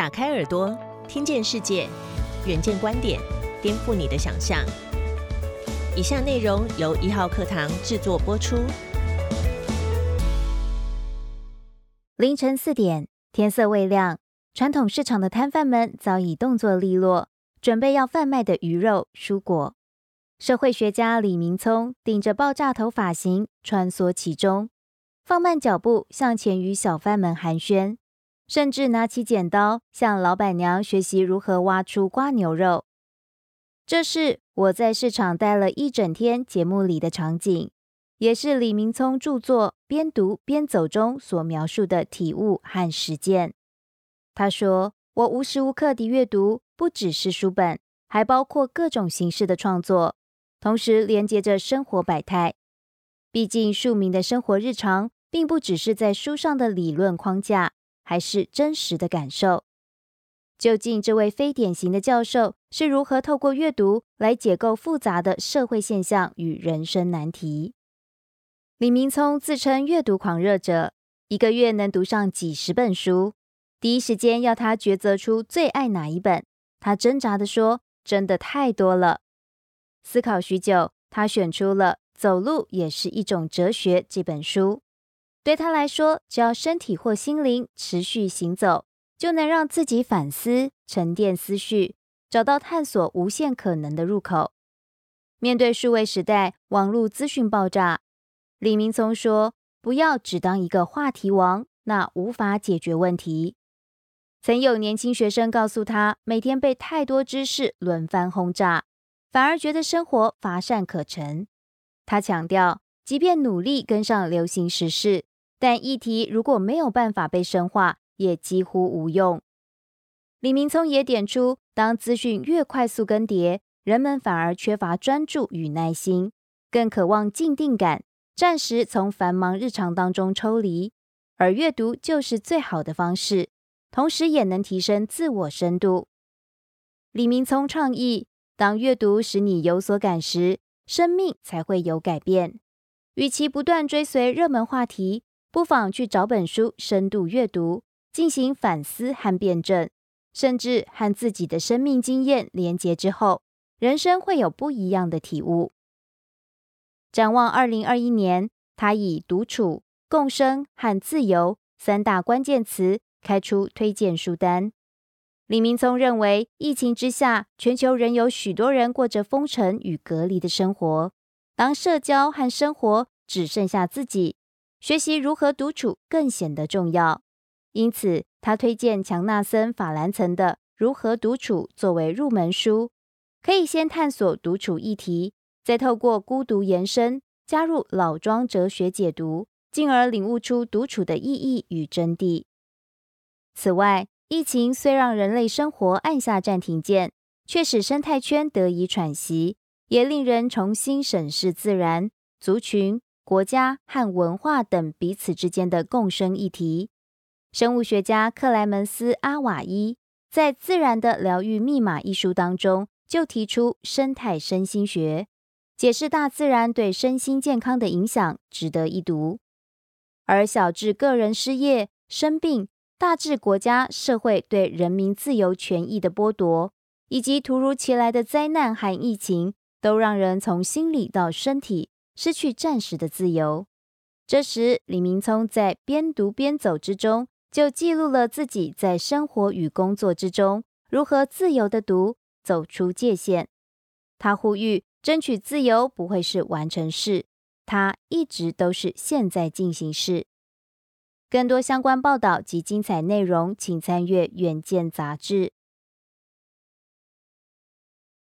打开耳朵，听见世界，远见观点，颠覆你的想象。以下内容由一号课堂制作播出。凌晨四点，天色未亮，传统市场的摊贩们早已动作利落，准备要贩卖的鱼肉、蔬果。社会学家李明聪顶着爆炸头发型穿梭其中，放慢脚步向前与小贩们寒暄。甚至拿起剪刀向老板娘学习如何挖出瓜牛肉。这是我在市场待了一整天节目里的场景，也是李明聪著作《边读边走》中所描述的体悟和实践。他说：“我无时无刻的阅读，不只是书本，还包括各种形式的创作，同时连接着生活百态。毕竟庶民的生活日常，并不只是在书上的理论框架。”还是真实的感受。究竟这位非典型的教授是如何透过阅读来解构复杂的社会现象与人生难题？李明聪自称阅读狂热者，一个月能读上几十本书。第一时间要他抉择出最爱哪一本，他挣扎的说：“真的太多了。”思考许久，他选出了《走路也是一种哲学》这本书。对他来说，只要身体或心灵持续行走，就能让自己反思、沉淀思绪，找到探索无限可能的入口。面对数位时代，网络资讯爆炸，李明聪说：“不要只当一个话题王，那无法解决问题。”曾有年轻学生告诉他，每天被太多知识轮番轰炸，反而觉得生活乏善可陈。他强调，即便努力跟上流行时事。但议题如果没有办法被深化，也几乎无用。李明聪也点出，当资讯越快速更迭，人们反而缺乏专注与耐心，更渴望静定感，暂时从繁忙日常当中抽离。而阅读就是最好的方式，同时也能提升自我深度。李明聪倡议，当阅读使你有所感时，生命才会有改变。与其不断追随热门话题，不妨去找本书，深度阅读，进行反思和辩证，甚至和自己的生命经验连结之后，人生会有不一样的体悟。展望二零二一年，他以独处、共生和自由三大关键词开出推荐书单。李明聪认为，疫情之下，全球仍有许多人过着封城与隔离的生活，当社交和生活只剩下自己。学习如何独处更显得重要，因此他推荐强纳森·法兰岑的《如何独处》作为入门书，可以先探索独处议题，再透过孤独延伸，加入老庄哲学解读，进而领悟出独处的意义与真谛。此外，疫情虽让人类生活按下暂停键，却使生态圈得以喘息，也令人重新审视自然、族群。国家和文化等彼此之间的共生议题。生物学家克莱门斯·阿瓦伊在《自然的疗愈密码》一书当中就提出生态身心学，解释大自然对身心健康的影响，值得一读。而小至个人失业、生病，大至国家社会对人民自由权益的剥夺，以及突如其来的灾难和疫情，都让人从心理到身体。失去暂时的自由。这时，李明聪在边读边走之中，就记录了自己在生活与工作之中如何自由的读，走出界限。他呼吁，争取自由不会是完成式，它一直都是现在进行式。更多相关报道及精彩内容，请参阅《远见》杂志。